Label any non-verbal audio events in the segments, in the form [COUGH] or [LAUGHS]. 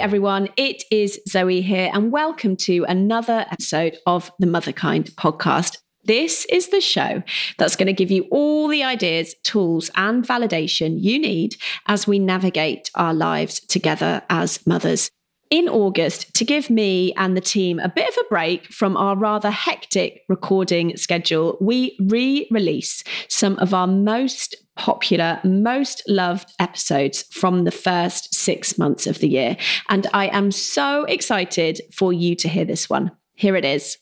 Everyone, it is Zoe here, and welcome to another episode of the Motherkind podcast. This is the show that's going to give you all the ideas, tools, and validation you need as we navigate our lives together as mothers. In August, to give me and the team a bit of a break from our rather hectic recording schedule, we re release some of our most popular, most loved episodes from the first six months of the year. And I am so excited for you to hear this one. Here it is.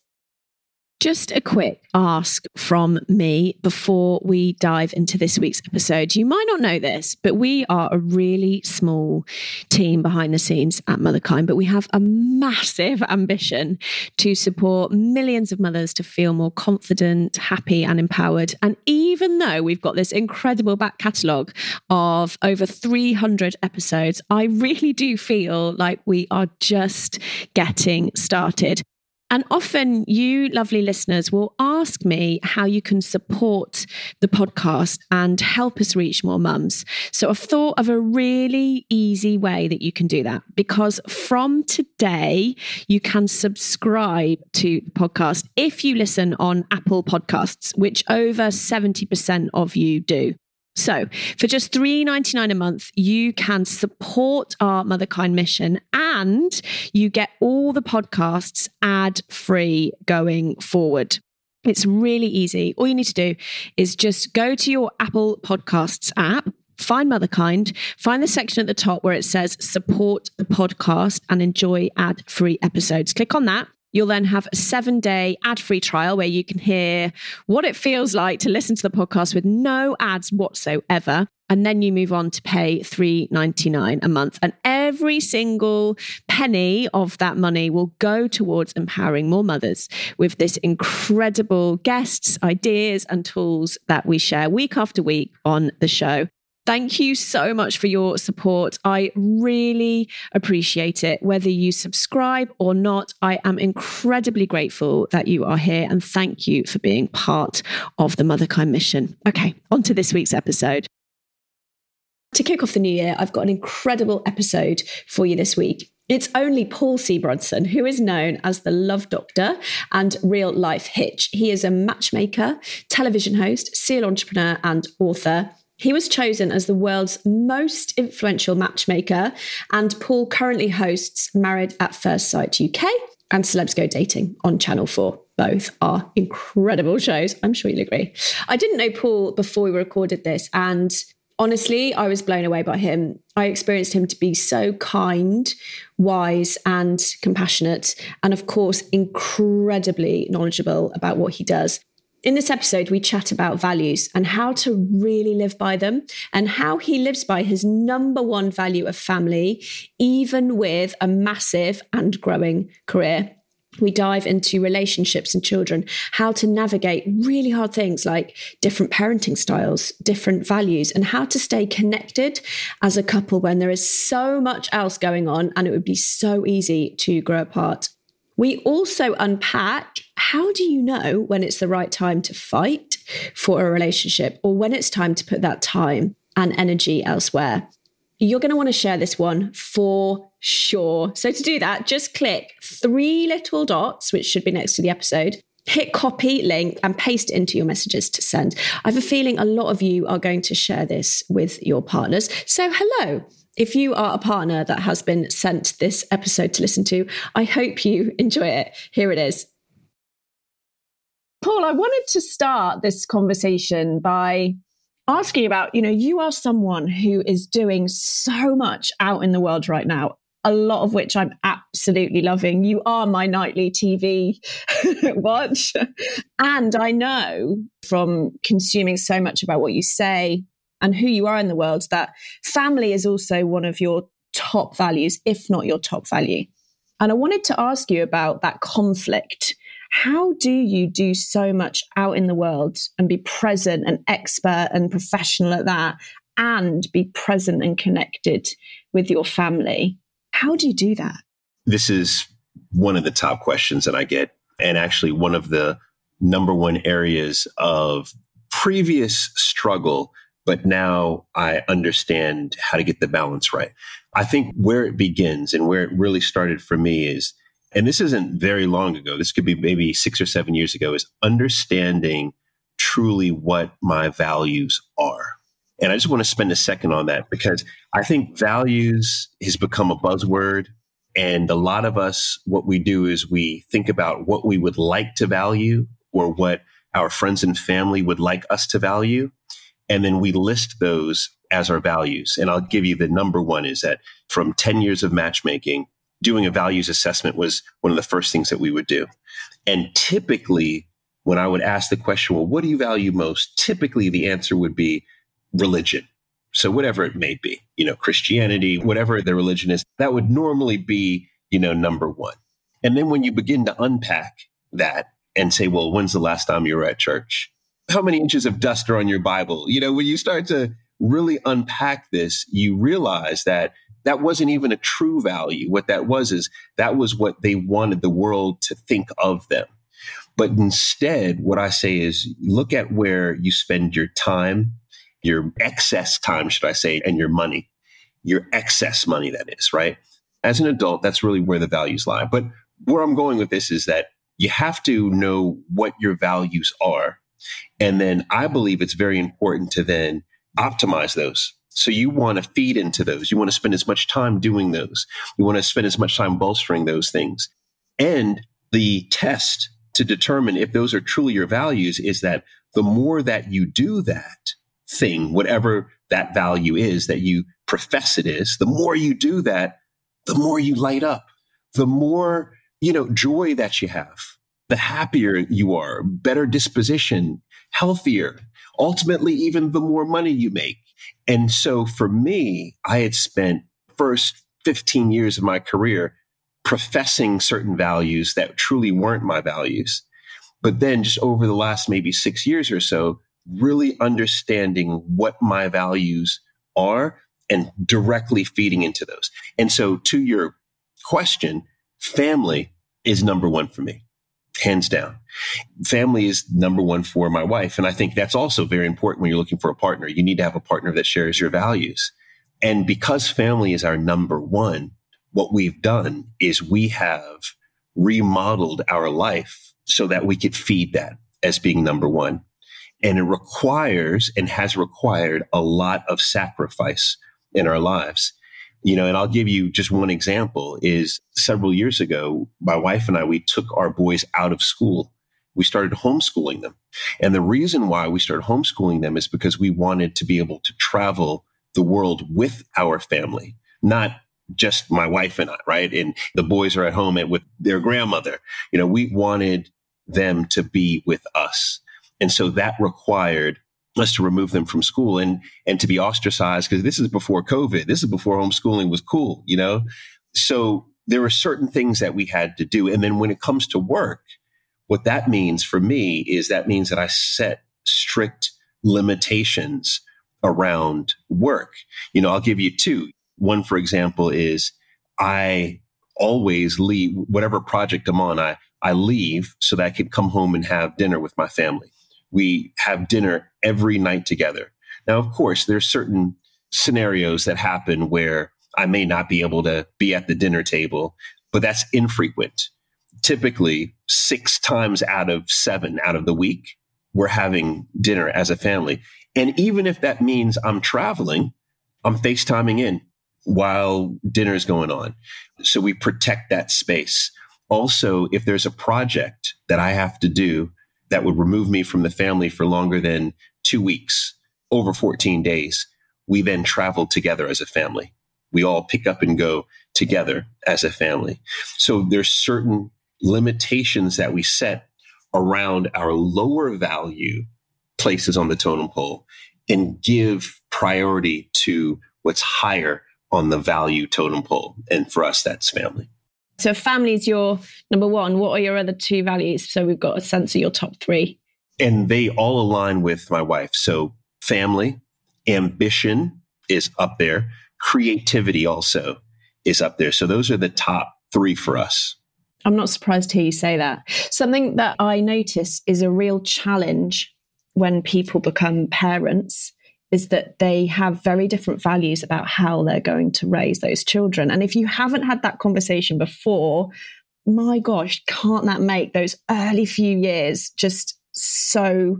Just a quick ask from me before we dive into this week's episode. You might not know this, but we are a really small team behind the scenes at Motherkind, but we have a massive ambition to support millions of mothers to feel more confident, happy, and empowered. And even though we've got this incredible back catalogue of over 300 episodes, I really do feel like we are just getting started. And often you, lovely listeners, will ask me how you can support the podcast and help us reach more mums. So I've thought of a really easy way that you can do that because from today, you can subscribe to the podcast if you listen on Apple Podcasts, which over 70% of you do. So, for just $3.99 a month, you can support our Motherkind mission and you get all the podcasts ad free going forward. It's really easy. All you need to do is just go to your Apple Podcasts app find Motherkind, find the section at the top where it says support the podcast and enjoy ad free episodes. Click on that. You'll then have a seven day ad free trial where you can hear what it feels like to listen to the podcast with no ads whatsoever. And then you move on to pay $3.99 a month. And every single penny of that money will go towards empowering more mothers with this incredible guests, ideas, and tools that we share week after week on the show. Thank you so much for your support. I really appreciate it. Whether you subscribe or not, I am incredibly grateful that you are here and thank you for being part of the Motherkind mission. Okay, on to this week's episode. To kick off the new year, I've got an incredible episode for you this week. It's only Paul C. Brunson, who is known as the Love Doctor and real life Hitch. He is a matchmaker, television host, serial entrepreneur, and author. He was chosen as the world's most influential matchmaker, and Paul currently hosts Married at First Sight UK and Celebs Go Dating on Channel 4. Both are incredible shows. I'm sure you'll agree. I didn't know Paul before we recorded this, and honestly, I was blown away by him. I experienced him to be so kind, wise, and compassionate, and of course, incredibly knowledgeable about what he does. In this episode, we chat about values and how to really live by them, and how he lives by his number one value of family, even with a massive and growing career. We dive into relationships and children, how to navigate really hard things like different parenting styles, different values, and how to stay connected as a couple when there is so much else going on and it would be so easy to grow apart. We also unpack how do you know when it's the right time to fight for a relationship or when it's time to put that time and energy elsewhere? You're going to want to share this one for sure. So, to do that, just click three little dots, which should be next to the episode, hit copy link and paste it into your messages to send. I have a feeling a lot of you are going to share this with your partners. So, hello. If you are a partner that has been sent this episode to listen to, I hope you [LAUGHS] enjoy it. Here it is. Paul, I wanted to start this conversation by asking about, you know, you are someone who is doing so much out in the world right now, a lot of which I'm absolutely loving. You are my nightly TV [LAUGHS] watch. and I know from consuming so much about what you say, and who you are in the world that family is also one of your top values, if not your top value. And I wanted to ask you about that conflict. How do you do so much out in the world and be present and expert and professional at that and be present and connected with your family? How do you do that? This is one of the top questions that I get, and actually one of the number one areas of previous struggle but now I understand how to get the balance right. I think where it begins and where it really started for me is, and this isn't very long ago, this could be maybe six or seven years ago, is understanding truly what my values are. And I just want to spend a second on that because I think values has become a buzzword. And a lot of us, what we do is we think about what we would like to value or what our friends and family would like us to value. And then we list those as our values. And I'll give you the number one is that from 10 years of matchmaking, doing a values assessment was one of the first things that we would do. And typically, when I would ask the question, well, what do you value most? Typically, the answer would be religion. So, whatever it may be, you know, Christianity, whatever the religion is, that would normally be, you know, number one. And then when you begin to unpack that and say, well, when's the last time you were at church? How many inches of dust are on your Bible? You know, when you start to really unpack this, you realize that that wasn't even a true value. What that was is that was what they wanted the world to think of them. But instead, what I say is look at where you spend your time, your excess time, should I say, and your money, your excess money, that is, right? As an adult, that's really where the values lie. But where I'm going with this is that you have to know what your values are. And then I believe it's very important to then optimize those. So you want to feed into those. You want to spend as much time doing those. You want to spend as much time bolstering those things. And the test to determine if those are truly your values is that the more that you do that thing, whatever that value is that you profess it is, the more you do that, the more you light up, the more, you know, joy that you have, the happier you are, better disposition, healthier, ultimately, even the more money you make. And so for me, I had spent first 15 years of my career professing certain values that truly weren't my values. But then just over the last maybe six years or so, really understanding what my values are and directly feeding into those. And so to your question, family is number one for me hands down. Family is number one for my wife. And I think that's also very important when you're looking for a partner. You need to have a partner that shares your values. And because family is our number one, what we've done is we have remodeled our life so that we could feed that as being number one. And it requires and has required a lot of sacrifice in our lives you know and i'll give you just one example is several years ago my wife and i we took our boys out of school. We started homeschooling them. And the reason why we started homeschooling them is because we wanted to be able to travel the world with our family not just my wife and i right? And the boys are at home with their grandmother. You know we wanted them to be with us. And so that required us to remove them from school and and to be ostracized because this is before COVID. This is before homeschooling was cool, you know. So there were certain things that we had to do, and then when it comes to work, what that means for me is that means that I set strict limitations around work. You know, I'll give you two. One, for example, is I always leave whatever project I'm on. I I leave so that I can come home and have dinner with my family we have dinner every night together. Now, of course, there's certain scenarios that happen where I may not be able to be at the dinner table, but that's infrequent. Typically, six times out of seven out of the week, we're having dinner as a family. And even if that means I'm traveling, I'm FaceTiming in while dinner is going on. So we protect that space. Also, if there's a project that I have to do that would remove me from the family for longer than two weeks, over 14 days. We then travel together as a family. We all pick up and go together as a family. So there's certain limitations that we set around our lower value places on the totem pole and give priority to what's higher on the value totem pole. And for us, that's family. So family is your number one. What are your other two values? So we've got a sense of your top three. And they all align with my wife. So family, ambition is up there. Creativity also is up there. So those are the top three for us. I'm not surprised to hear you say that. Something that I notice is a real challenge when people become parents is that they have very different values about how they're going to raise those children. And if you haven't had that conversation before, my gosh, can't that make those early few years just so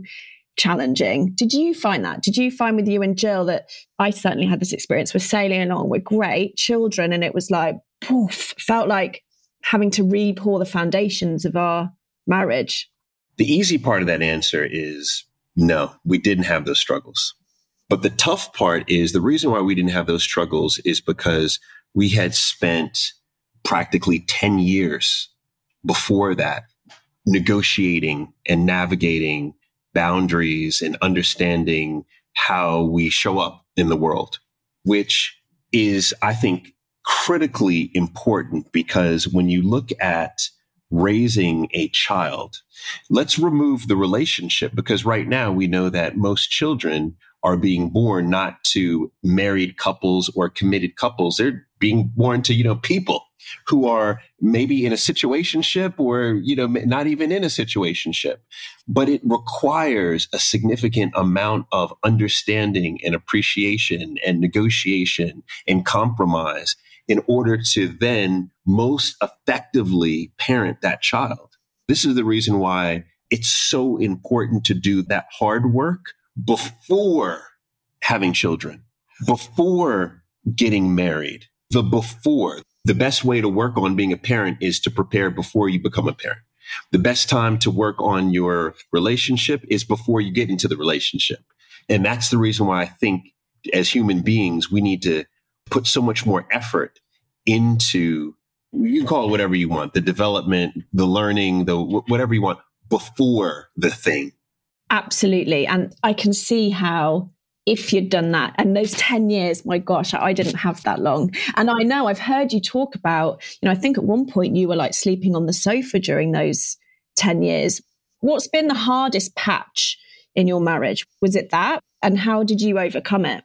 challenging? Did you find that? Did you find with you and Jill that I certainly had this experience? We're sailing along, we're great children, and it was like, poof, felt like having to re pour the foundations of our marriage. The easy part of that answer is no, we didn't have those struggles. But the tough part is the reason why we didn't have those struggles is because we had spent practically 10 years before that negotiating and navigating boundaries and understanding how we show up in the world, which is, I think, critically important because when you look at raising a child, let's remove the relationship because right now we know that most children are being born not to married couples or committed couples. They're being born to, you know, people who are maybe in a situationship or, you know, not even in a situationship. But it requires a significant amount of understanding and appreciation and negotiation and compromise in order to then most effectively parent that child. This is the reason why it's so important to do that hard work before having children, before getting married, the before. The best way to work on being a parent is to prepare before you become a parent. The best time to work on your relationship is before you get into the relationship. And that's the reason why I think as human beings, we need to put so much more effort into, you can call it whatever you want, the development, the learning, the whatever you want before the thing. Absolutely. And I can see how if you'd done that and those 10 years my gosh i didn't have that long. And i know i've heard you talk about you know i think at one point you were like sleeping on the sofa during those 10 years. What's been the hardest patch in your marriage? Was it that? And how did you overcome it?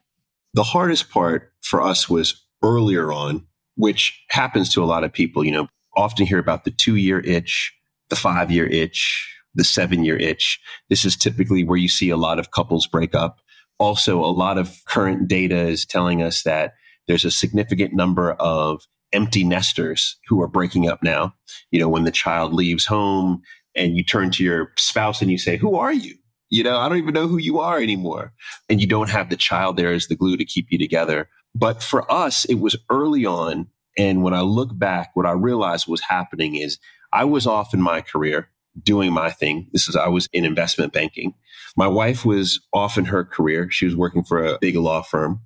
The hardest part for us was earlier on which happens to a lot of people you know often hear about the two year itch the five year itch the seven year itch. This is typically where you see a lot of couples break up. Also, a lot of current data is telling us that there's a significant number of empty nesters who are breaking up now. You know, when the child leaves home and you turn to your spouse and you say, Who are you? You know, I don't even know who you are anymore. And you don't have the child there as the glue to keep you together. But for us, it was early on. And when I look back, what I realized was happening is I was off in my career doing my thing. This is, I was in investment banking. My wife was off in her career. She was working for a big law firm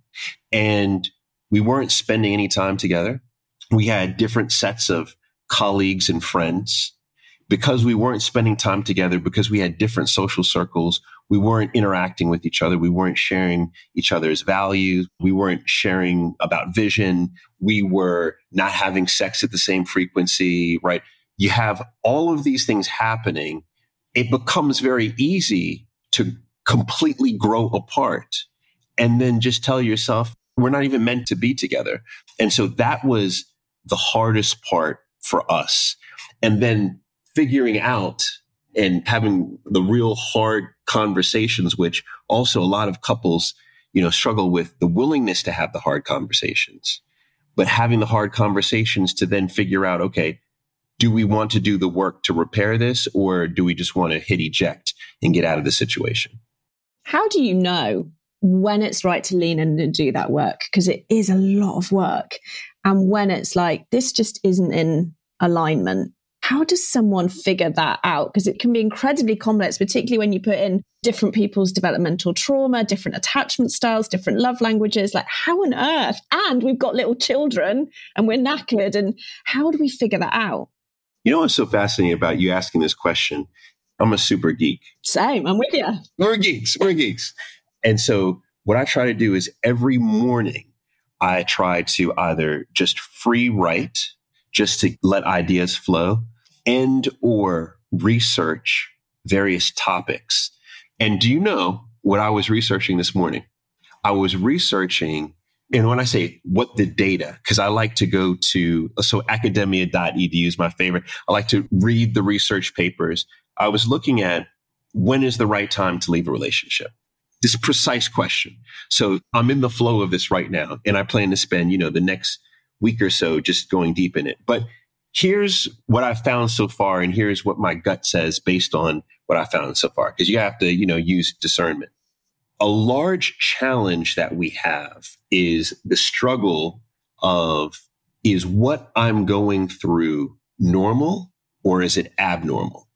and we weren't spending any time together. We had different sets of colleagues and friends because we weren't spending time together, because we had different social circles, we weren't interacting with each other. We weren't sharing each other's values. We weren't sharing about vision. We were not having sex at the same frequency, right? You have all of these things happening, it becomes very easy to completely grow apart and then just tell yourself, we're not even meant to be together. And so that was the hardest part for us. And then figuring out and having the real hard conversations, which also a lot of couples, you know, struggle with the willingness to have the hard conversations, but having the hard conversations to then figure out, okay, do we want to do the work to repair this or do we just want to hit eject and get out of the situation? How do you know when it's right to lean in and do that work? Because it is a lot of work. And when it's like, this just isn't in alignment. How does someone figure that out? Because it can be incredibly complex, particularly when you put in different people's developmental trauma, different attachment styles, different love languages. Like, how on earth? And we've got little children and we're knackered. And how do we figure that out? You know what's so fascinating about you asking this question? I'm a super geek. Same. I'm with you. We're geeks. We're geeks. And so what I try to do is every morning I try to either just free write, just to let ideas flow, and or research various topics. And do you know what I was researching this morning? I was researching and when I say what the data, because I like to go to, so academia.edu is my favorite. I like to read the research papers. I was looking at when is the right time to leave a relationship? this precise question. So I'm in the flow of this right now, and I plan to spend, you know, the next week or so just going deep in it. But here's what I found so far, and here's what my gut says based on what I found so far, because you have to, you know, use discernment. A large challenge that we have is the struggle of is what I'm going through normal or is it abnormal?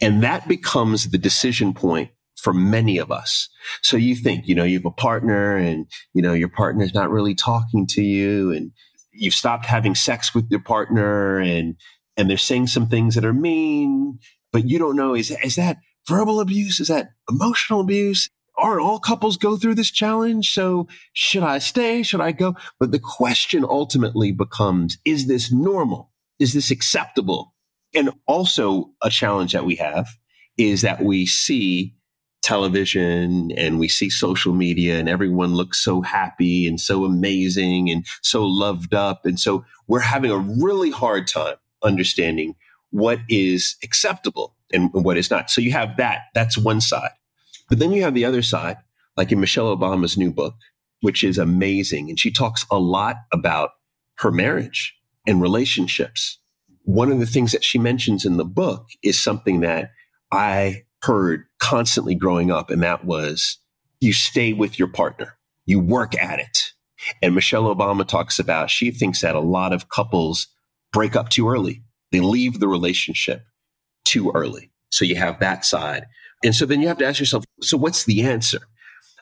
And that becomes the decision point for many of us. So you think, you know, you have a partner and, you know, your partner's not really talking to you and you've stopped having sex with your partner and, and they're saying some things that are mean, but you don't know, is, is that verbal abuse? Is that emotional abuse? Aren't all couples go through this challenge? So should I stay? Should I go? But the question ultimately becomes, is this normal? Is this acceptable? And also a challenge that we have is that we see television and we see social media and everyone looks so happy and so amazing and so loved up. And so we're having a really hard time understanding what is acceptable and what is not. So you have that. That's one side. But then you have the other side, like in Michelle Obama's new book, which is amazing. And she talks a lot about her marriage and relationships. One of the things that she mentions in the book is something that I heard constantly growing up, and that was you stay with your partner, you work at it. And Michelle Obama talks about she thinks that a lot of couples break up too early. They leave the relationship too early. So you have that side. And so then you have to ask yourself, so what's the answer?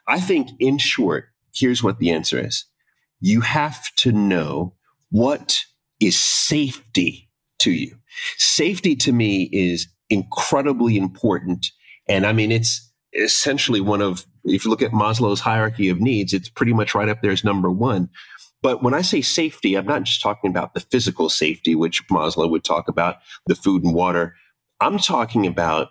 I think in short, here's what the answer is. You have to know what is safety to you. Safety to me is incredibly important. And I mean, it's essentially one of, if you look at Maslow's hierarchy of needs, it's pretty much right up there as number one. But when I say safety, I'm not just talking about the physical safety, which Maslow would talk about, the food and water. I'm talking about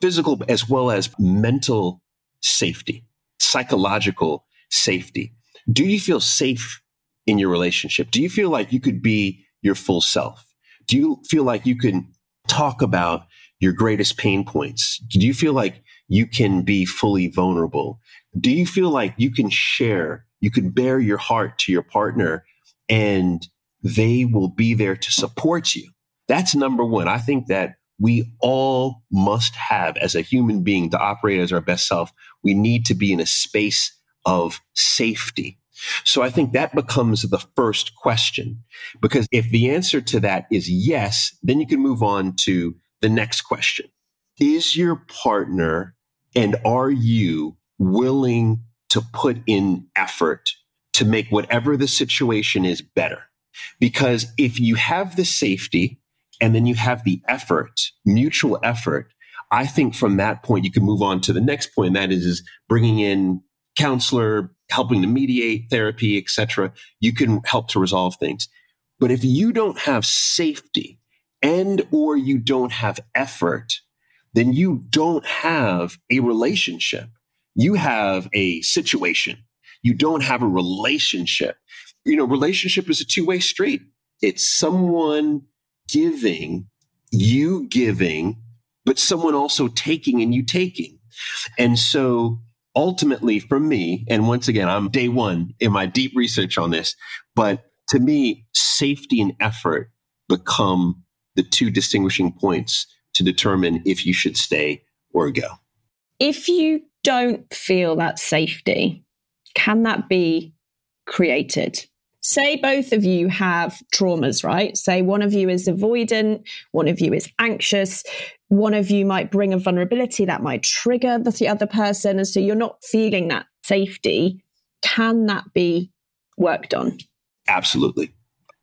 physical as well as mental safety, psychological safety. Do you feel safe in your relationship? Do you feel like you could be your full self? Do you feel like you can talk about your greatest pain points? Do you feel like you can be fully vulnerable? Do you feel like you can share, you can bare your heart to your partner and they will be there to support you? That's number one. I think that we all must have as a human being to operate as our best self. We need to be in a space of safety. So I think that becomes the first question because if the answer to that is yes, then you can move on to the next question. Is your partner and are you willing to put in effort to make whatever the situation is better? Because if you have the safety and then you have the effort, mutual effort. I think from that point, you can move on to the next point. That is, is bringing in counselor, helping to mediate therapy, etc. You can help to resolve things. But if you don't have safety and or you don't have effort, then you don't have a relationship. You have a situation. You don't have a relationship. You know, relationship is a two-way street. It's someone giving, you giving, but someone also taking and you taking. And so ultimately for me, and once again, I'm day one in my deep research on this, but to me, safety and effort become the two distinguishing points to determine if you should stay or go. If you don't feel that safety, can that be created? Say both of you have traumas, right? Say one of you is avoidant, one of you is anxious, one of you might bring a vulnerability that might trigger the other person. And so you're not feeling that safety. Can that be worked on? Absolutely.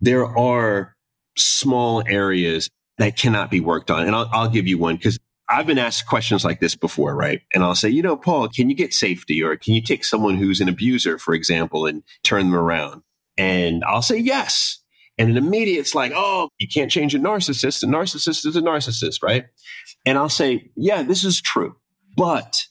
There are small areas that cannot be worked on. And I'll, I'll give you one because I've been asked questions like this before, right? And I'll say, you know, Paul, can you get safety or can you take someone who's an abuser, for example, and turn them around? And I'll say yes. And in immediate, it's like, oh, you can't change a narcissist. A narcissist is a narcissist, right? And I'll say, yeah, this is true. But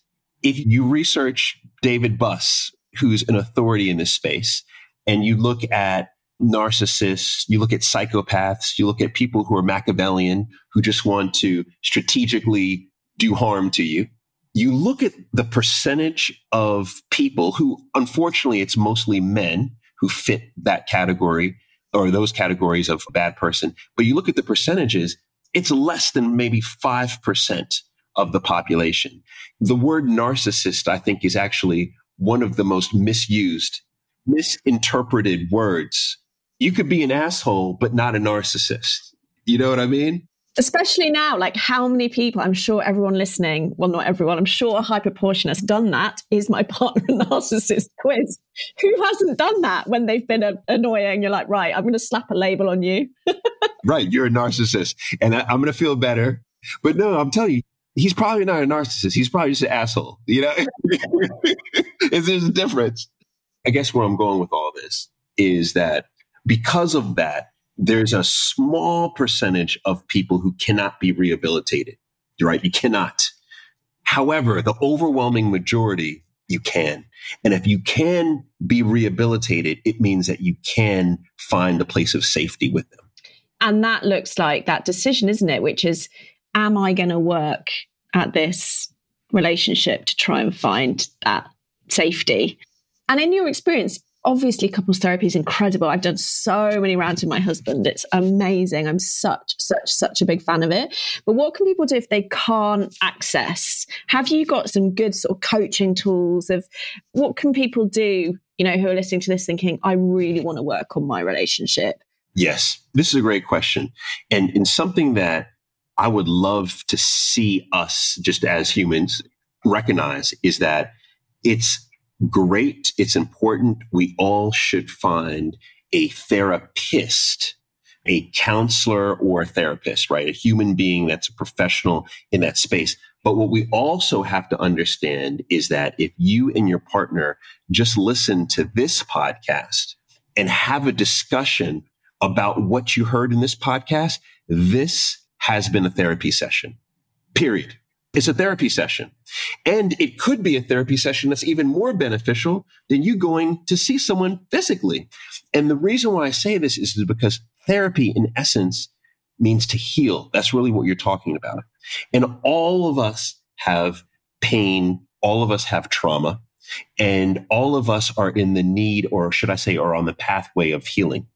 if you research David Buss, who's an authority in this space, and you look at narcissists, you look at psychopaths, you look at people who are Machiavellian, who just want to strategically do harm to you, you look at the percentage of people who, unfortunately, it's mostly men who fit that category or those categories of bad person. But you look at the percentages, it's less than maybe 5% of the population. The word narcissist, I think, is actually one of the most misused, misinterpreted words. You could be an asshole, but not a narcissist. You know what I mean? Especially now, like how many people, I'm sure everyone listening, well, not everyone, I'm sure a high proportion has done that. Is my [LAUGHS] partner narcissist quiz? Who hasn't done that when they've been a- annoying? You're like, right, I'm going to slap a label on you. [LAUGHS] right, you're a narcissist, and I, I'm going to feel better. But no, I'm telling you, he's probably not a narcissist. He's probably just an asshole. You know, [LAUGHS] there's a difference. I guess where I'm going with all this is that because of that, there's a small percentage of people who cannot be rehabilitated, right? You cannot. However, the overwhelming majority, you can. And if you can be rehabilitated, it means that you can find a place of safety with them. And that looks like that decision, isn't it? Which is, am I going to work at this relationship to try and find that safety? And in your experience, obviously couples therapy is incredible. I've done so many rounds with my husband. It's amazing. I'm such, such, such a big fan of it. But what can people do if they can't access? Have you got some good sort of coaching tools of what can people do, you know, who are listening to this thinking, I really want to work on my relationship? Yes, this is a great question. And in something that I would love to see us just as humans recognize is that it's great. It's important. We all should find a therapist, a counselor or a therapist, right? A human being that's a professional in that space. But what we also have to understand is that if you and your partner just listen to this podcast and have a discussion about what you heard in this podcast, this has been a therapy session, period. It's a therapy session. And it could be a therapy session that's even more beneficial than you going to see someone physically. And the reason why I say this is because therapy, in essence, means to heal. That's really what you're talking about. And all of us have pain. All of us have trauma. And all of us are in the need, or should I say, are on the pathway of healing.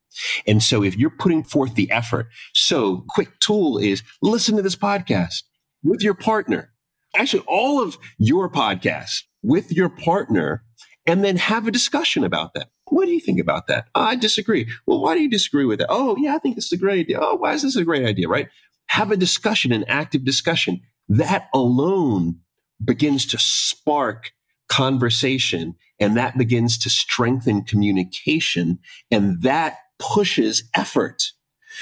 And so if you're putting forth the effort, so quick tool is listen to this podcast with your partner. Actually, all of your podcasts with your partner and then have a discussion about that. What do you think about that? Oh, I disagree. Well, why do you disagree with that? Oh, yeah, I think this is a great idea. Oh, why is this a great idea? Right? Have a discussion, an active discussion. That alone begins to spark conversation and that begins to strengthen communication and that pushes effort.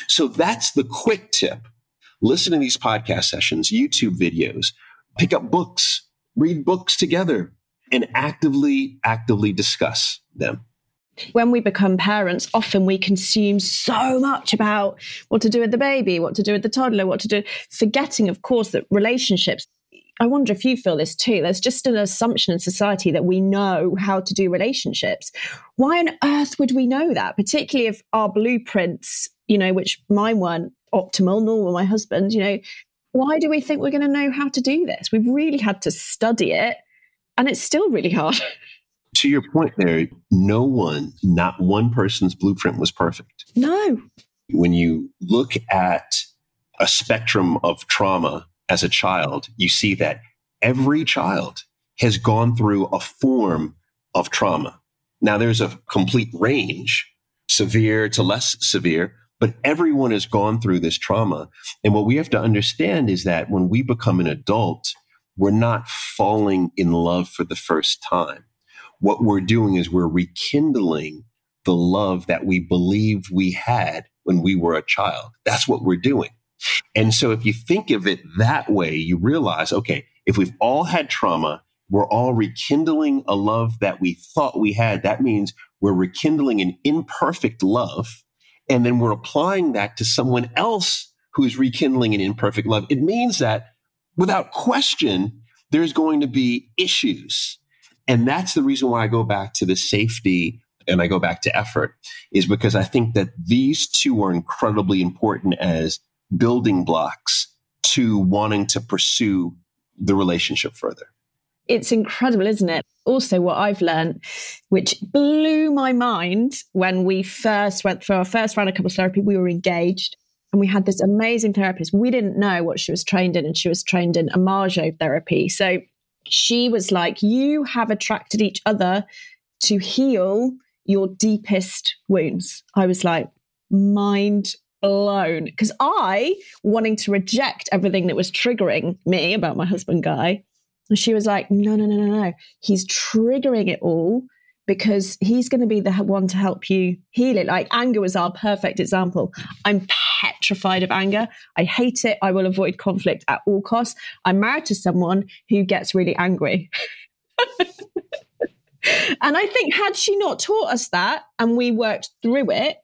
So that's the quick tip listen to these podcast sessions, YouTube videos, pick up books, read books together, and actively, actively discuss them. When we become parents, often we consume so much about what to do with the baby, what to do with the toddler, what to do, forgetting, of course, that relationships. I wonder if you feel this too. There's just an assumption in society that we know how to do relationships. Why on earth would we know that? Particularly if our blueprints, you know, which mine weren't optimal, nor were my husband's, you know, why do we think we're going to know how to do this? We've really had to study it, and it's still really hard. [LAUGHS] To your point there, no one, not one person's blueprint was perfect. No. When you look at a spectrum of trauma as a child, you see that every child has gone through a form of trauma. Now, there's a complete range, severe to less severe, but everyone has gone through this trauma. And what we have to understand is that when we become an adult, we're not falling in love for the first time. What we're doing is we're rekindling the love that we believe we had when we were a child. That's what we're doing. And so if you think of it that way, you realize, okay, if we've all had trauma, we're all rekindling a love that we thought we had. That means we're rekindling an imperfect love and then we're applying that to someone else who's rekindling an imperfect love, it means that without question, there's going to be issues. And that's the reason why I go back to the safety and I go back to effort, is because I think that these two are incredibly important as building blocks to wanting to pursue the relationship further. It's incredible, isn't it? Also, what I've learned, which blew my mind when we first went through our first round of couples therapy, we were engaged and we had this amazing therapist. We didn't know what she was trained in, and she was trained in imago therapy. So she was like, You have attracted each other to heal your deepest wounds. I was like, mind blown. Because I, wanting to reject everything that was triggering me about my husband, Guy, and she was like, No, no, no, no, no. He's triggering it all because he's going to be the one to help you heal it. Like anger was our perfect example. I'm petrified of anger. I hate it. I will avoid conflict at all costs. I'm married to someone who gets really angry. [LAUGHS] and I think, had she not taught us that and we worked through it,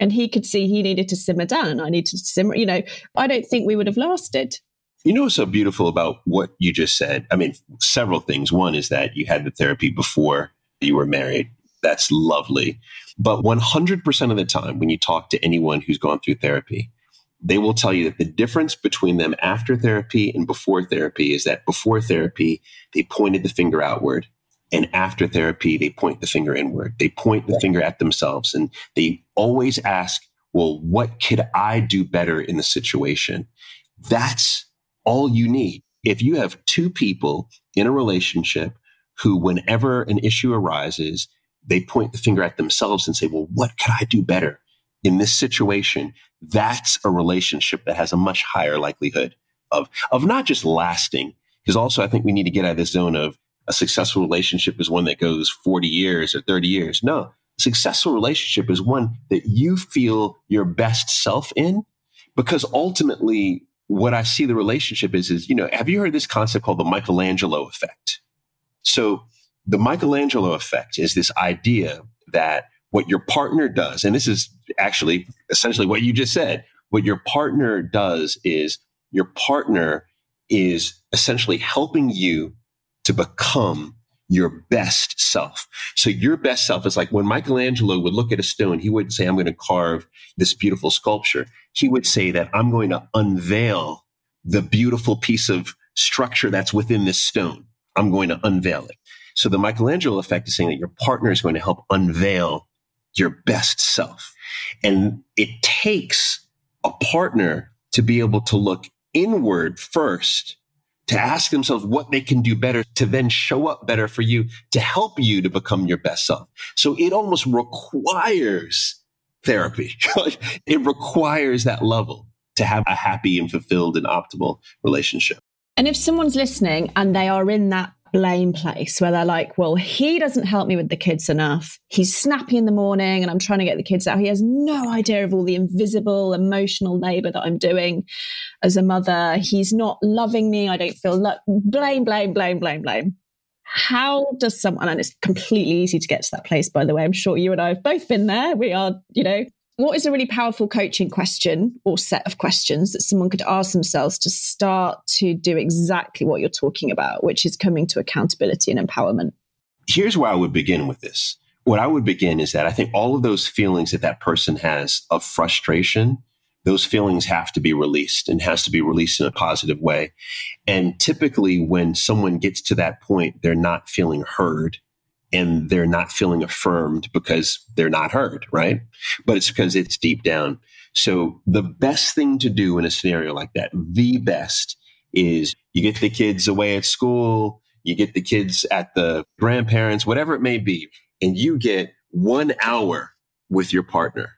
and he could see he needed to simmer down and I needed to simmer, you know, I don't think we would have lasted. You know what's so beautiful about what you just said? I mean, several things. One is that you had the therapy before you were married. That's lovely. But 100% of the time, when you talk to anyone who's gone through therapy, they will tell you that the difference between them after therapy and before therapy is that before therapy, they pointed the finger outward. And after therapy, they point the finger inward. They point the finger at themselves and they always ask, well, what could I do better in the situation? That's all you need. If you have two people in a relationship who, whenever an issue arises, they point the finger at themselves and say, well, what could I do better in this situation? That's a relationship that has a much higher likelihood of, of not just lasting, because also I think we need to get out of this zone of a successful relationship is one that goes 40 years or 30 years. No, successful relationship is one that you feel your best self in because ultimately what I see the relationship is, is, you know, have you heard this concept called the Michelangelo effect? So the Michelangelo effect is this idea that what your partner does, and this is actually essentially what you just said, what your partner does is your partner is essentially helping you to become your best self. So your best self is like when Michelangelo would look at a stone, he wouldn't say, I'm going to carve this beautiful sculpture. He would say that I'm going to unveil the beautiful piece of structure that's within this stone. I'm going to unveil it. So the Michelangelo effect is saying that your partner is going to help unveil your best self. And it takes a partner to be able to look inward first to ask themselves what they can do better to then show up better for you to help you to become your best self. So it almost requires therapy. [LAUGHS] it requires that level to have a happy and fulfilled and optimal relationship. And if someone's listening and they are in that blame place where they're like, well, he doesn't help me with the kids enough. He's snappy in the morning and I'm trying to get the kids out. He has no idea of all the invisible emotional labor that I'm doing as a mother. He's not loving me. I don't feel lo- blame, blame, blame, blame, blame. How does someone, and it's completely easy to get to that place, by the way. I'm sure you and I have both been there. We are, you know, what is a really powerful coaching question or set of questions that someone could ask themselves to start to do exactly what you're talking about, which is coming to accountability and empowerment? Here's where I would begin with this. What I would begin is that I think all of those feelings that that person has of frustration, those feelings have to be released and has to be released in a positive way. And typically when someone gets to that point, they're not feeling heard and they're not feeling affirmed because they're not heard, right? But it's because it's deep down. So the best thing to do in a scenario like that, the best is you get the kids away at school, you get the kids at the grandparents, whatever it may be, and you get one hour with your partner.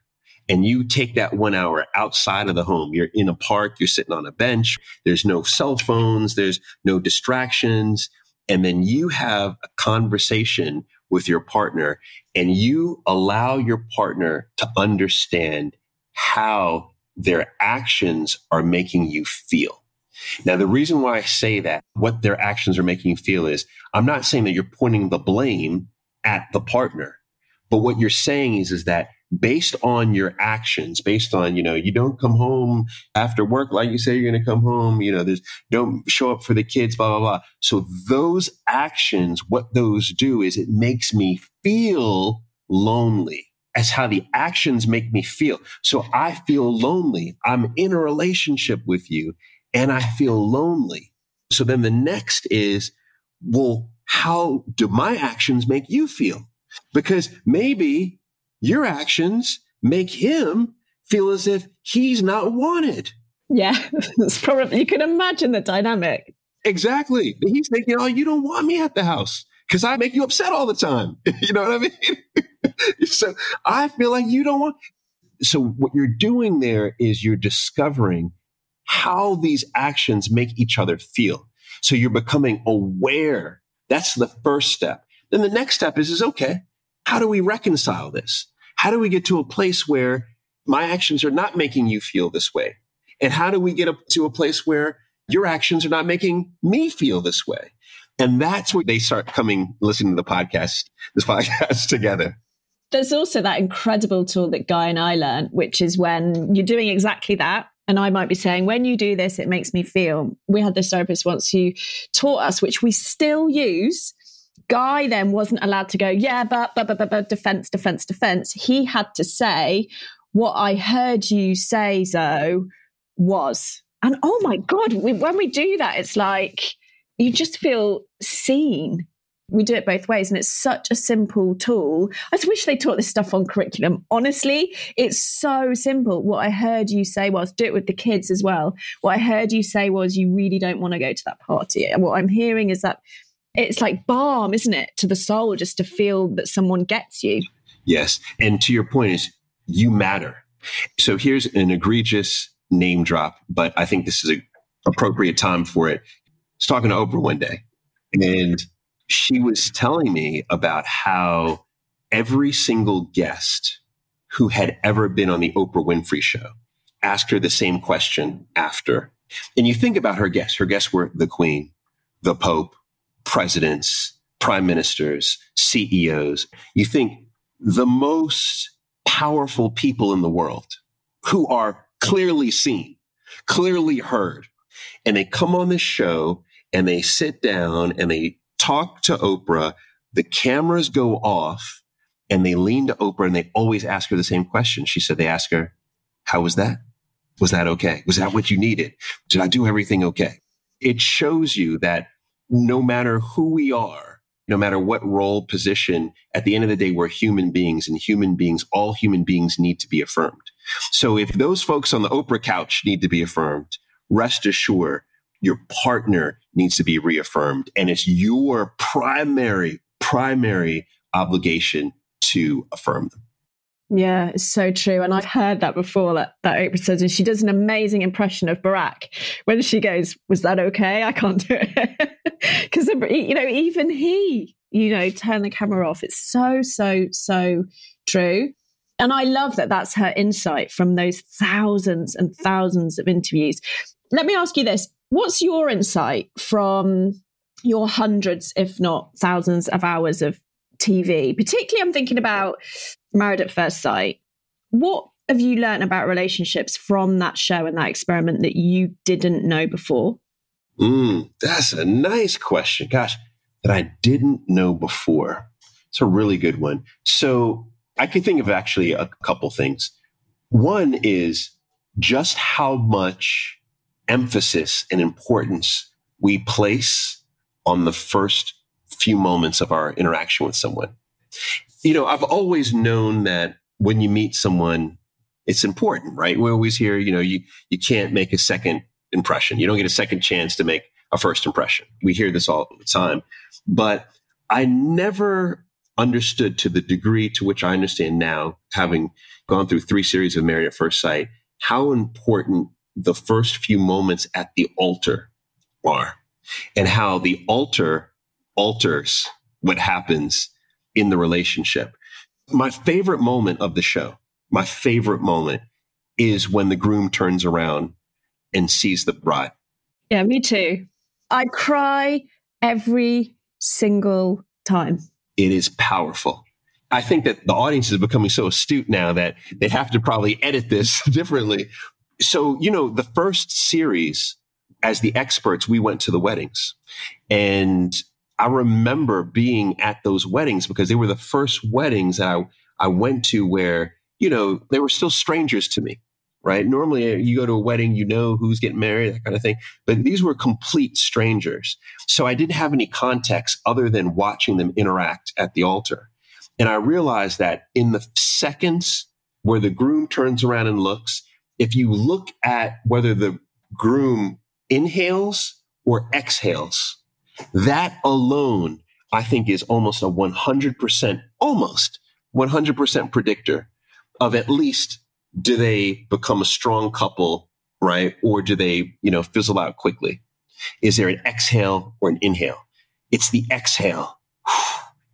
And you take that one hour outside of the home. You're in a park, you're sitting on a bench. There's no cell phones, there's no distractions and then you have a conversation with your partner and you allow your partner to understand how their actions are making you feel. Now, the reason why I say that, what their actions are making you feel is I'm not saying that you're pointing the blame at the partner, but what you're saying is, is that based on your actions, based on, you know, you don't come home after work like you say you're going to come home, you know, there's don't show up for the kids, blah, blah, blah. So those actions, what those do is it makes me feel lonely. As how the actions make me feel. So I feel lonely. I'm in a relationship with you and I feel lonely. So then the next is, well, how do my actions make you feel? Because maybe your actions make him feel as if he's not wanted. Yeah, [LAUGHS] that's probably, you can imagine the dynamic. Exactly. He's thinking, oh, you don't want me at the house because I make you upset all the time. [LAUGHS] you know what I mean? [LAUGHS] so I feel like you don't want. So what you're doing there is you're discovering how these actions make each other feel. So you're becoming aware. That's the first step. Then the next step is, is okay, how do we reconcile this? How do we get to a place where my actions are not making you feel this way? And how do we get up to a place where your actions are not making me feel this way? And that's where they start coming, listening to the podcast, this podcast [LAUGHS] together. There's also that incredible tool that Guy and I learned, which is when you're doing exactly that. And I might be saying, when you do this, it makes me feel. We had this therapist once who taught us, which we still use. Guy then wasn't allowed to go, yeah, but, but, but, but, but defense, defense, defense. He had to say, what I heard you say, Zoe, was. And oh my God, we, when we do that, it's like you just feel seen. We do it both ways and it's such a simple tool. I just wish they taught this stuff on curriculum. Honestly it's so simple. What i heard you say was do it with the kids as well. What i heard you say was you really don't want to go to that party. And what i'm hearing is that it's like balm isn't it to the soul just to feel that someone gets you yes and to your point is you matter so here's an egregious name drop but i think this is an appropriate time for it I was talking to oprah one day and she was telling me about how every single guest who had ever been on the Oprah Winfrey show asked her the same question after. And you think about her guests. Her guests were the Queen, the Pope, presidents, prime ministers, CEOs. You think the most powerful people in the world who are clearly seen, clearly heard. And they come on this show and they sit down and they talk to Oprah, the cameras go off and they lean to Oprah and they always ask her the same question. She said, they ask her, how was that? Was that okay? Was that what you needed? Did I do everything okay? It shows you that no matter who we are, no matter what role, position, at the end of the day, we're human beings and human beings, all human beings need to be affirmed. So if those folks on the Oprah couch need to be affirmed, rest assured your partner needs to be reaffirmed. And it's your primary, primary obligation to affirm them. Yeah, it's so true. And I've heard that before that, that Oprah says, and she does an amazing impression of Barack when she goes, Was that okay? I can't do it. [LAUGHS] Because, you know, even he, you know, turn the camera off. It's so, so, so true. And I love that that's her insight from those thousands and thousands of interviews. Let me ask you this What's your insight from your hundreds, if not thousands, of hours of TV? Particularly, I'm thinking about Married at First Sight. What have you learned about relationships from that show and that experiment that you didn't know before? Mm, that's a nice question. Gosh, that I didn't know before. It's a really good one. So I can think of actually a couple things. One is just how much emphasis and importance we place on the first few moments of our interaction with someone. You know, I've always known that when you meet someone, it's important, right? We always hear, you know, you, you can't make a second impression. You don't get a second chance to make a first impression. We hear this all the time. But I never understood to the degree to which I understand now, having gone through three series of Married at First Sight, how important the first few moments at the altar are and how the altar alters what happens in the relationship. My favorite moment of the show, my favorite moment is when the groom turns around and sees the bride. Yeah, me too. I cry every single time. It is powerful. I think that the audience is becoming so astute now that they have to probably edit this [LAUGHS] differently so, you know, the first series, as the experts, we went to the weddings. And I remember being at those weddings because they were the first weddings that I, I went to where, you know, they were still strangers to me. right? Normally, uh, you go to a wedding, you know who's getting married, that kind of thing. But these were complete strangers. So I didn't have any context other than watching them interact at the altar. And I realized that in the seconds where the groom turns around and looks, if you look at whether the groom inhales or exhales, that alone, I think, is almost a 100%, almost 100% predictor of at least do they become a strong couple, right? Or do they, you know, fizzle out quickly? Is there an exhale or an inhale? It's the exhale. [SIGHS]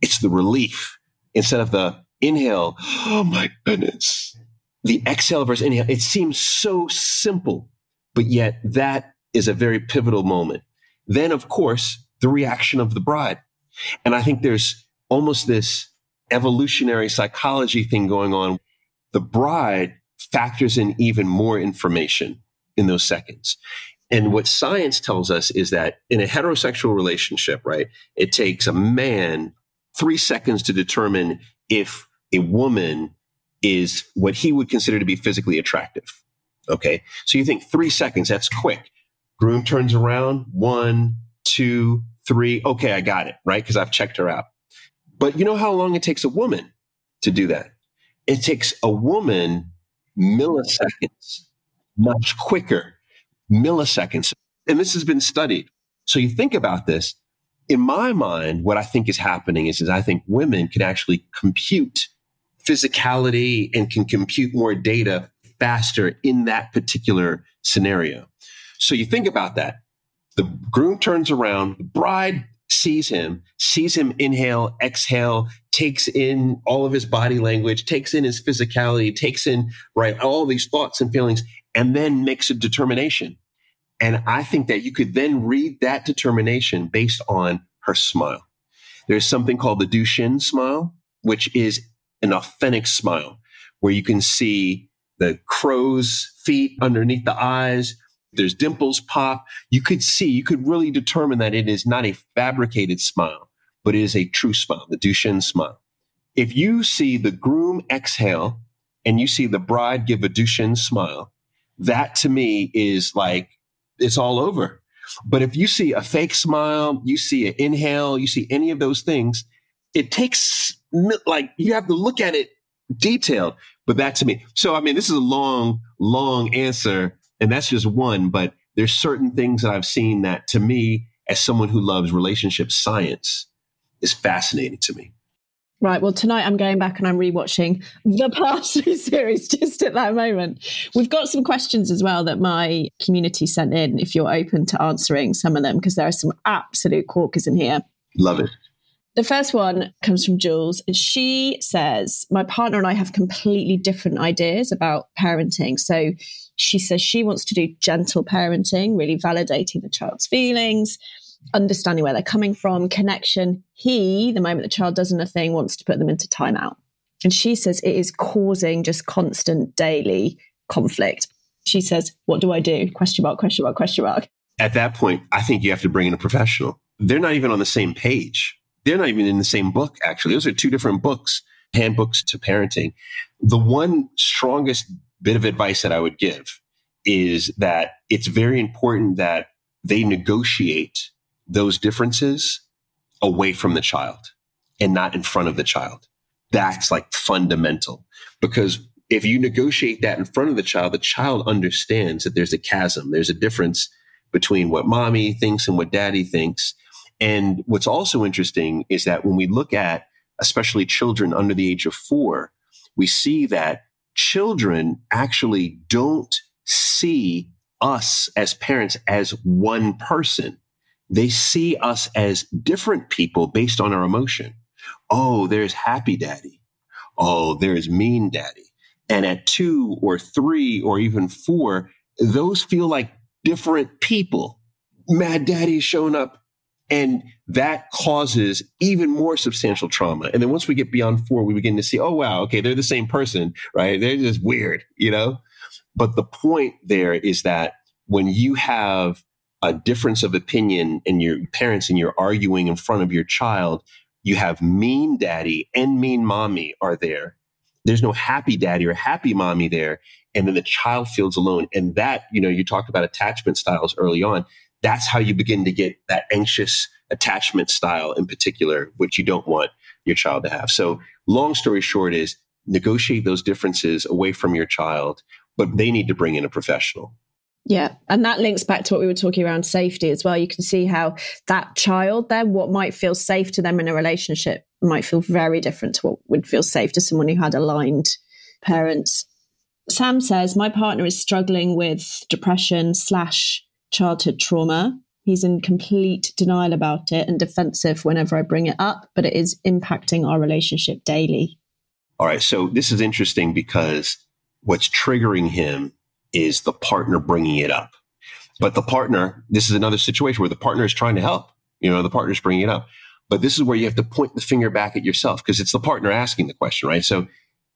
It's the relief instead of the inhale. [GASPS] Oh my goodness. The exhale versus inhale. It seems so simple, but yet that is a very pivotal moment. Then, of course, the reaction of the bride. And I think there's almost this evolutionary psychology thing going on. The bride factors in even more information in those seconds. And what science tells us is that in a heterosexual relationship, right, it takes a man three seconds to determine if a woman is what he would consider to be physically attractive. Okay. So you think three seconds, that's quick. Groom turns around, one, two, three. Okay, I got it, right? Because I've checked her out. But you know how long it takes a woman to do that? It takes a woman milliseconds, much quicker, milliseconds. And this has been studied. So you think about this. In my mind, what I think is happening is, is I think women can actually compute physicality and can compute more data faster in that particular scenario. So you think about that. The groom turns around, the bride sees him, sees him inhale, exhale, takes in all of his body language, takes in his physicality, takes in, right, all these thoughts and feelings, and then makes a determination. And I think that you could then read that determination based on her smile. There's something called the Duchenne smile, which is an authentic smile where you can see the crow's feet underneath the eyes, there's dimples pop. You could see, you could really determine that it is not a fabricated smile, but it is a true smile, the Duchenne smile. If you see the groom exhale and you see the bride give a Duchenne smile, that to me is like, it's all over. But if you see a fake smile, you see an inhale, you see any of those things, it takes like you have to look at it detailed. But that to me, so I mean, this is a long, long answer and that's just one, but there's certain things that I've seen that to me, as someone who loves relationship science, is fascinating to me. Right. Well, tonight I'm going back and I'm rewatching the past [LAUGHS] series just at that moment. We've got some questions as well that my community sent in, if you're open to answering some of them, because there are some absolute corkers in here. Love it. The first one comes from Jules. And she says, My partner and I have completely different ideas about parenting. So she says she wants to do gentle parenting, really validating the child's feelings, understanding where they're coming from, connection. He, the moment the child does anything, wants to put them into timeout. And she says it is causing just constant daily conflict. She says, What do I do? Question mark, question mark, question mark. At that point, I think you have to bring in a professional. They're not even on the same page. They're not even in the same book, actually. Those are two different books, handbooks to parenting. The one strongest bit of advice that I would give is that it's very important that they negotiate those differences away from the child and not in front of the child. That's like fundamental because if you negotiate that in front of the child, the child understands that there's a chasm. There's a difference between what mommy thinks and what daddy thinks. And what's also interesting is that when we look at especially children under the age of four, we see that children actually don't see us as parents as one person. They see us as different people based on our emotion. Oh, there's happy daddy. Oh, there's mean daddy. And at two or three or even four, those feel like different people. Mad daddy's shown up and that causes even more substantial trauma. And then once we get beyond four, we begin to see, oh, wow, okay, they're the same person, right? They're just weird, you know? But the point there is that when you have a difference of opinion and your parents and you're arguing in front of your child, you have mean daddy and mean mommy are there. there's no happy daddy or happy mommy there. And then the child feels alone. And that, you know, you talked about attachment styles early on. That's how you begin to get that anxious attachment style in particular, which you don't want your child to have. So long story short is negotiate those differences away from your child, but they need to bring in a professional. Yeah. And that links back to what we were talking around safety as well. You can see how that child then, what might feel safe to them in a relationship might feel very different to what would feel safe to someone who had aligned parents. Sam says, My partner is struggling with depression slash childhood trauma. He's in complete denial about it and defensive whenever I bring it up, but it is impacting our relationship daily. All right. So this is interesting because what's triggering him is the partner bringing it up. But the partner, this is another situation where the partner is trying to help. You know, the partner's bringing it up. But this is where you have to point the finger back at yourself because it's the partner asking the question, right? So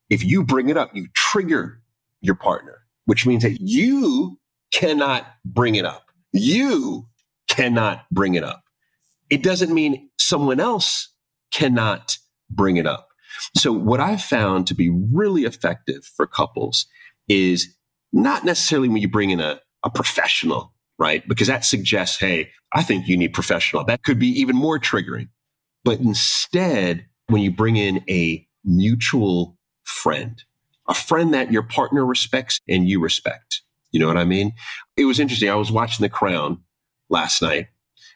if you bring it up, you trigger your partner, which means that you cannot bring it up. You cannot bring it up. It doesn't mean someone else cannot bring it up. So what I've found to be really effective for couples is not necessarily when you bring in a, a professional, right? Because that suggests, hey, I think you need professional. That could be even more triggering. But instead, when you bring in a mutual friend, a friend that your partner respects and you respect, you know what I mean? It was interesting. I was watching The Crown last night.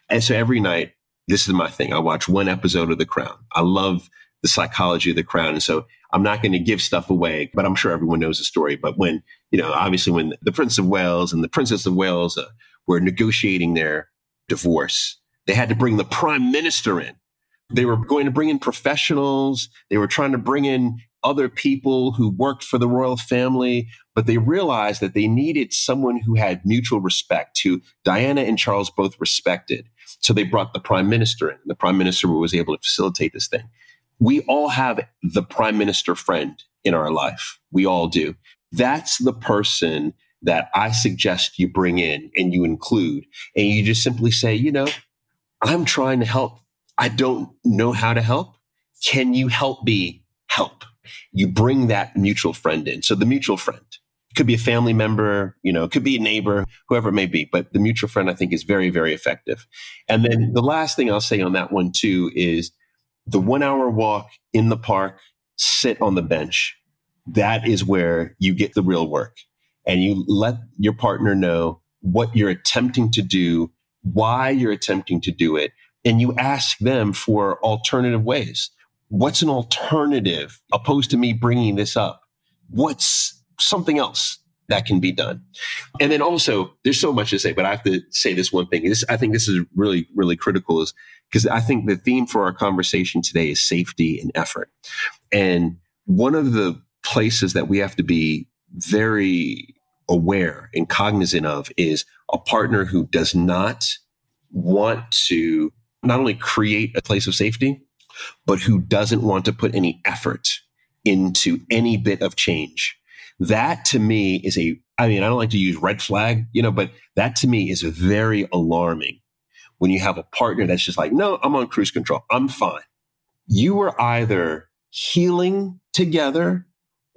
And so every night, this is my thing. I watch one episode of The Crown. I love the psychology of The Crown. And so I'm not going to give stuff away, but I'm sure everyone knows the story. But when, you know, obviously when the Prince of Wales and the Princess of Wales uh, were negotiating their divorce, they had to bring the prime minister in. They were going to bring in professionals. They were trying to bring in other people who worked for the royal family, but they realized that they needed someone who had mutual respect, who Diana and Charles both respected. So they brought the prime minister in. The prime minister was able to facilitate this thing we all have the prime minister friend in our life. We all do. That's the person that I suggest you bring in and you include. And you just simply say, you know, I'm trying to help. I don't know how to help. Can you help me help? You bring that mutual friend in. So the mutual friend could be a family member, you know, it could be a neighbor, whoever it may be, but the mutual friend I think is very, very effective. And then the last thing I'll say on that one too is the one hour walk in the park, sit on the bench. That is where you get the real work. And you let your partner know what you're attempting to do, why you're attempting to do it. And you ask them for alternative ways. What's an alternative opposed to me bringing this up? What's something else that can be done? And then also, there's so much to say, but I have to say this one thing. This, I think this is really, really critical is because I think the theme for our conversation today is safety and effort. And one of the places that we have to be very aware and cognizant of is a partner who does not want to not only create a place of safety, but who doesn't want to put any effort into any bit of change. That to me is a, I mean, I don't like to use red flag, you know, but that to me is very alarming when you have a partner that's just like, no, I'm on cruise control. I'm fine. You are either healing together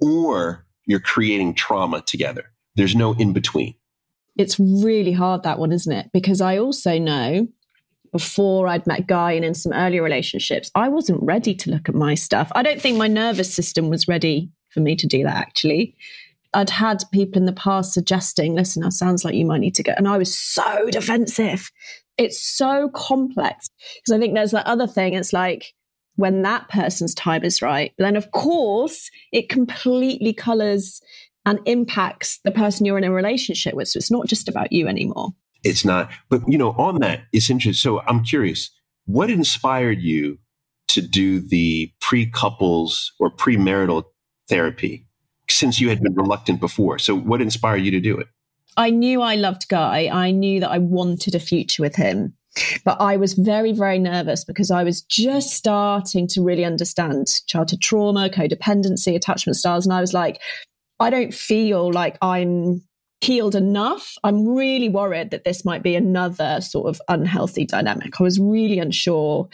or you're creating trauma together. There's no in between. It's really hard, that one, isn't it? Because I also know before I'd met Guy and in some earlier relationships, I wasn't ready to look at my stuff. I don't think my nervous system was ready for me to do that, actually. I'd had people in the past suggesting, listen, that sounds like you might need to go. And I was so defensive it's so complex because I think there's that other thing. It's like when that person's time is right, then of course it completely colors and impacts the person you're in a relationship with. So it's not just about you anymore. It's not. But you know, on that, it's interesting. So I'm curious, what inspired you to do the pre-couples or premarital therapy since you had been reluctant before? So what inspired you to do it? I knew I loved Guy. I knew that I wanted a future with him. But I was very, very nervous because I was just starting to really understand childhood trauma, codependency, attachment styles. And I was like, I don't feel like I'm healed enough. I'm really worried that this might be another sort of unhealthy dynamic. I was really unsure.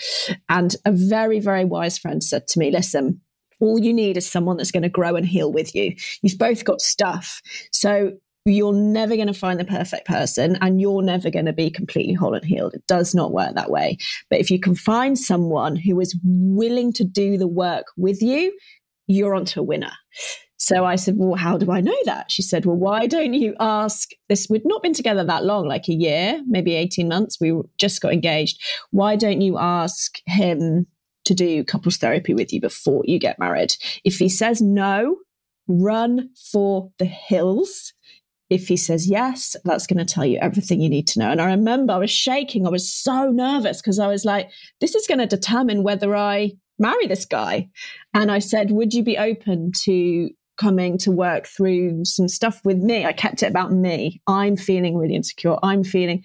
And a very, very wise friend said to me, listen, All you need is someone that's going to grow and heal with you. You've both got stuff. So you're never going to find the perfect person and you're never going to be completely whole and healed. It does not work that way. But if you can find someone who is willing to do the work with you, you're onto a winner. So I said, Well, how do I know that? She said, Well, why don't you ask this? We'd not been together that long, like a year, maybe 18 months. We just got engaged. Why don't you ask him to do couples therapy with you before you get married? If he says no, run for the hills if he says yes, that's going to tell you everything you need to know. And I remember I was shaking. I was so nervous because I was like, this is going to determine whether I marry this guy. And I said, would you be open to coming to work through some stuff with me? I kept it about me. I'm feeling really insecure. I'm feeling.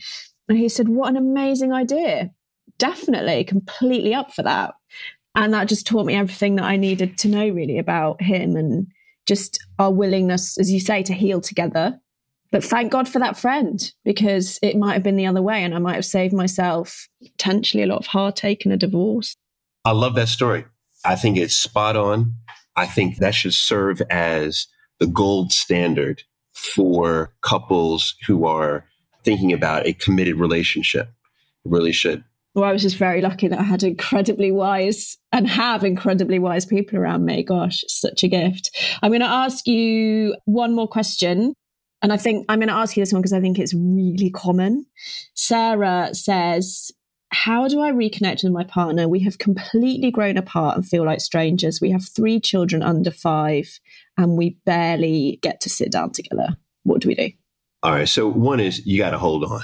And he said, what an amazing idea. Definitely, completely up for that. And that just taught me everything that I needed to know really about him and just our willingness, as you say, to heal together but thank God for that friend because it might have been the other way and I might have saved myself potentially a lot of heartache and a divorce. I love that story. I think it's spot on. I think that should serve as the gold standard for couples who are thinking about a committed relationship. It really should. Well, I was just very lucky that I had incredibly wise and have incredibly wise people around me. Gosh, such a gift. I'm going to ask you one more question and I think I'm going to ask you this one because I think it's really common. Sarah says, How do I reconnect with my partner? We have completely grown apart and feel like strangers. We have three children under five and we barely get to sit down together. What do we do? All right. So, one is you got to hold on.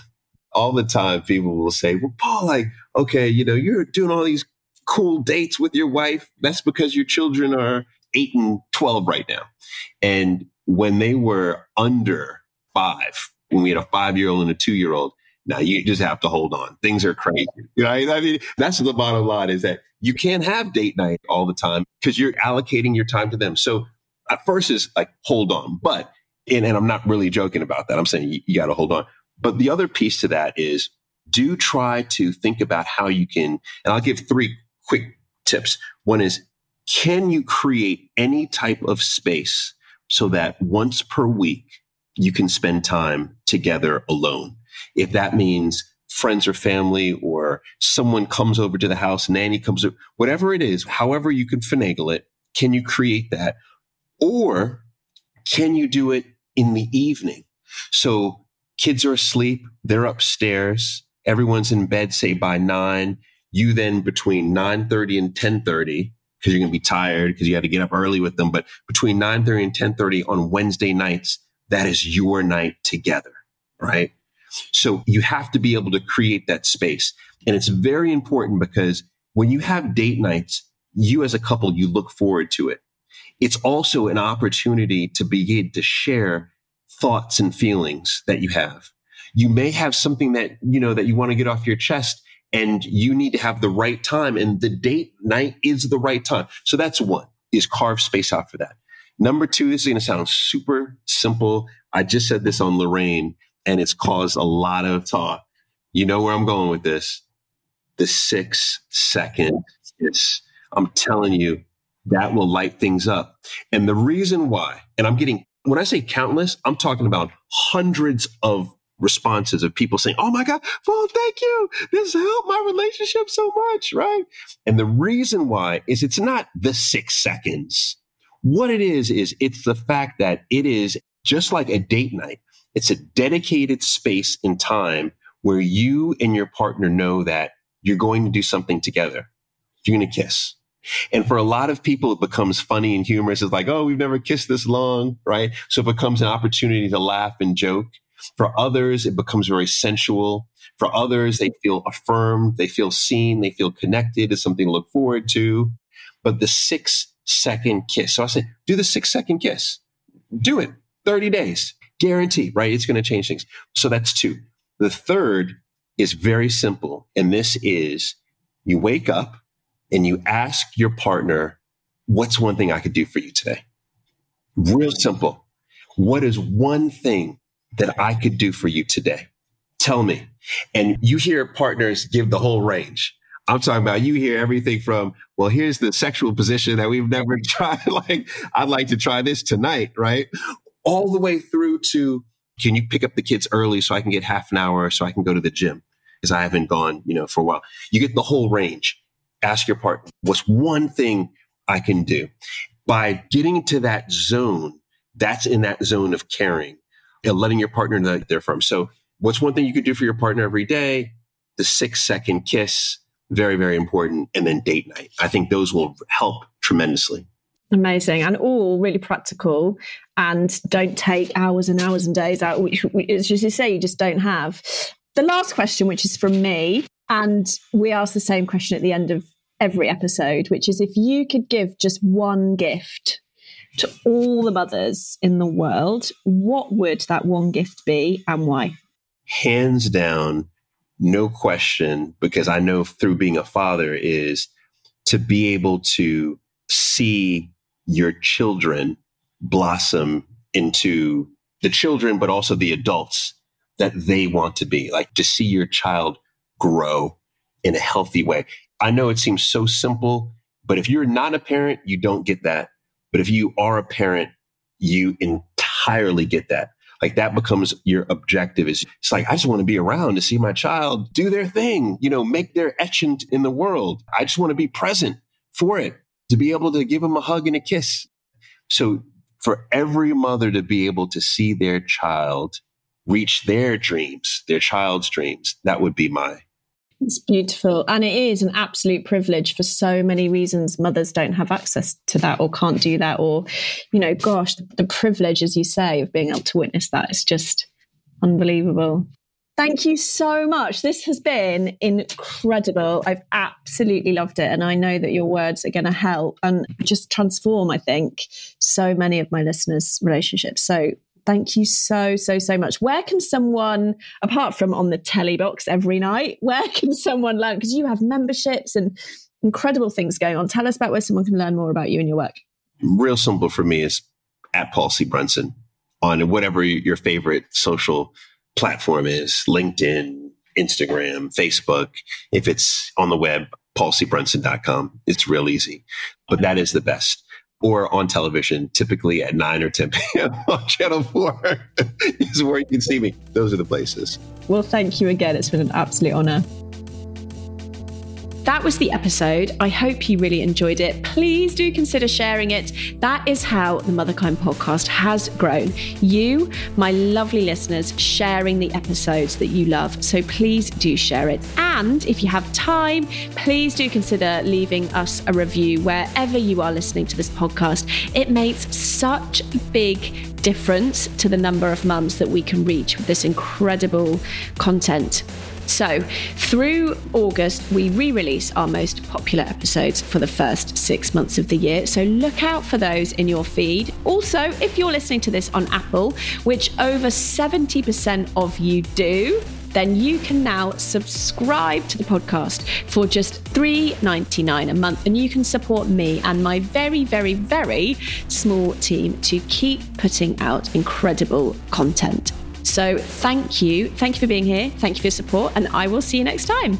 All the time, people will say, Well, Paul, like, okay, you know, you're doing all these cool dates with your wife. That's because your children are eight and 12 right now. And when they were under five, when we had a five year old and a two year old, now you just have to hold on. Things are crazy. Right? I mean, that's the bottom line is that you can't have date night all the time because you're allocating your time to them. So at first is like, hold on. But, and, and I'm not really joking about that. I'm saying you, you got to hold on. But the other piece to that is do try to think about how you can, and I'll give three quick tips. One is, can you create any type of space so that once per week you can spend time together alone. If that means friends or family or someone comes over to the house, nanny comes over, whatever it is, however you can finagle it, can you create that? Or can you do it in the evening? So kids are asleep, they're upstairs, everyone's in bed, say by nine. You then between 9:30 and 10:30 because you're going to be tired because you had to get up early with them. But between 9:30 and 10:30 on Wednesday nights, that is your night together, right? So you have to be able to create that space. And it's very important because when you have date nights, you as a couple, you look forward to it. It's also an opportunity to begin to share thoughts and feelings that you have. You may have something that, you know, that you want to get off your chest and you need to have the right time and the date night is the right time. So that's one is carve space out for that. Number two, this is going to sound super simple. I just said this on Lorraine and it's caused a lot of talk. You know where I'm going with this. The six second kiss. I'm telling you, that will light things up. And the reason why, and I'm getting, when I say countless, I'm talking about hundreds of responses of people saying, Oh my God, well, thank you. This helped my relationship so much, right? And the reason why is it's not the six seconds. What it is, is it's the fact that it is just like a date night. It's a dedicated space in time where you and your partner know that you're going to do something together. You're going to kiss. And for a lot of people, it becomes funny and humorous. It's like, oh, we've never kissed this long, right? So it becomes an opportunity to laugh and joke. For others, it becomes very sensual. For others, they feel affirmed, they feel seen, they feel connected to something to look forward to. But the six second kiss. So I said, do the six second kiss. Do it 30 days. Guarantee, right? It's going to change things. So that's two. The third is very simple. And this is you wake up and you ask your partner, what's one thing I could do for you today? Real simple. What is one thing that I could do for you today? Tell me. And you hear partners give the whole range. I'm talking about you hear everything from, well, here's the sexual position that we've never [LAUGHS] tried. like, I'd like to try this tonight, right? All the way through to, can you pick up the kids early so I can get half an hour so I can go to the gym? Because I haven't gone, you know, for a while. You get the whole range. Ask your partner, what's one thing I can do? By getting to that zone, that's in that zone of caring and letting your partner know that they're from. So what's one thing you could do for your partner every day? The six second kiss, very, very important. And then date night. I think those will help tremendously. Amazing. And all really practical and don't take hours and hours and days out, which, as you say, you just don't have. The last question, which is from me, and we ask the same question at the end of every episode, which is if you could give just one gift to all the mothers in the world, what would that one gift be and why? Hands down, no question, because I know through being a father is to be able to see your children blossom into the children, but also the adults that they want to be. Like to see your child grow in a healthy way. I know it seems so simple, but if you're not a parent, you don't get that. But if you are a parent, you entirely get that. Like that becomes your objective is it's like, I just want to be around to see my child do their thing, you know, make their etchant in the world. I just want to be present for it, to be able to give them a hug and a kiss. So for every mother to be able to see their child reach their dreams, their child's dreams, that would be my it's beautiful. And it is an absolute privilege for so many reasons. Mothers don't have access to that or can't do that. Or, you know, gosh, the, the privilege, as you say, of being able to witness that is just unbelievable. Thank you so much. This has been incredible. I've absolutely loved it. And I know that your words are going to help and just transform, I think, so many of my listeners' relationships. So Thank you so, so, so much. Where can someone, apart from on the telly box every night, where can someone learn? Because you have memberships and incredible things going on. Tell us about where someone can learn more about you and your work. Real simple for me is at Paul C. Brunson on whatever your favorite social platform is LinkedIn, Instagram, Facebook. If it's on the web, paulcbrunson.com. It's real easy, but that is the best or on television, typically at 9 or 10 [LAUGHS] p.m. on Channel 4 [LAUGHS] is where you can see me. Those are the places. Well, thank you again. It's been an absolute honor. That was the episode. I hope you really enjoyed it. Please do consider sharing it. That is how the Motherkind podcast has grown. You, my lovely listeners, sharing the episodes that you love. So please do share it. And if you have time, please do consider leaving us a review wherever you are listening to this podcast. It makes such a big difference to the number of mums that we can reach with this incredible content. So, through August, we re release our most popular episodes for the first six months of the year. So, look out for those in your feed. Also, if you're listening to this on Apple, which over 70% of you do, then you can now subscribe to the podcast for just $3.99 a month. And you can support me and my very, very, very small team to keep putting out incredible content. So thank you. Thank you for being here. Thank you for your support. And I will see you next time.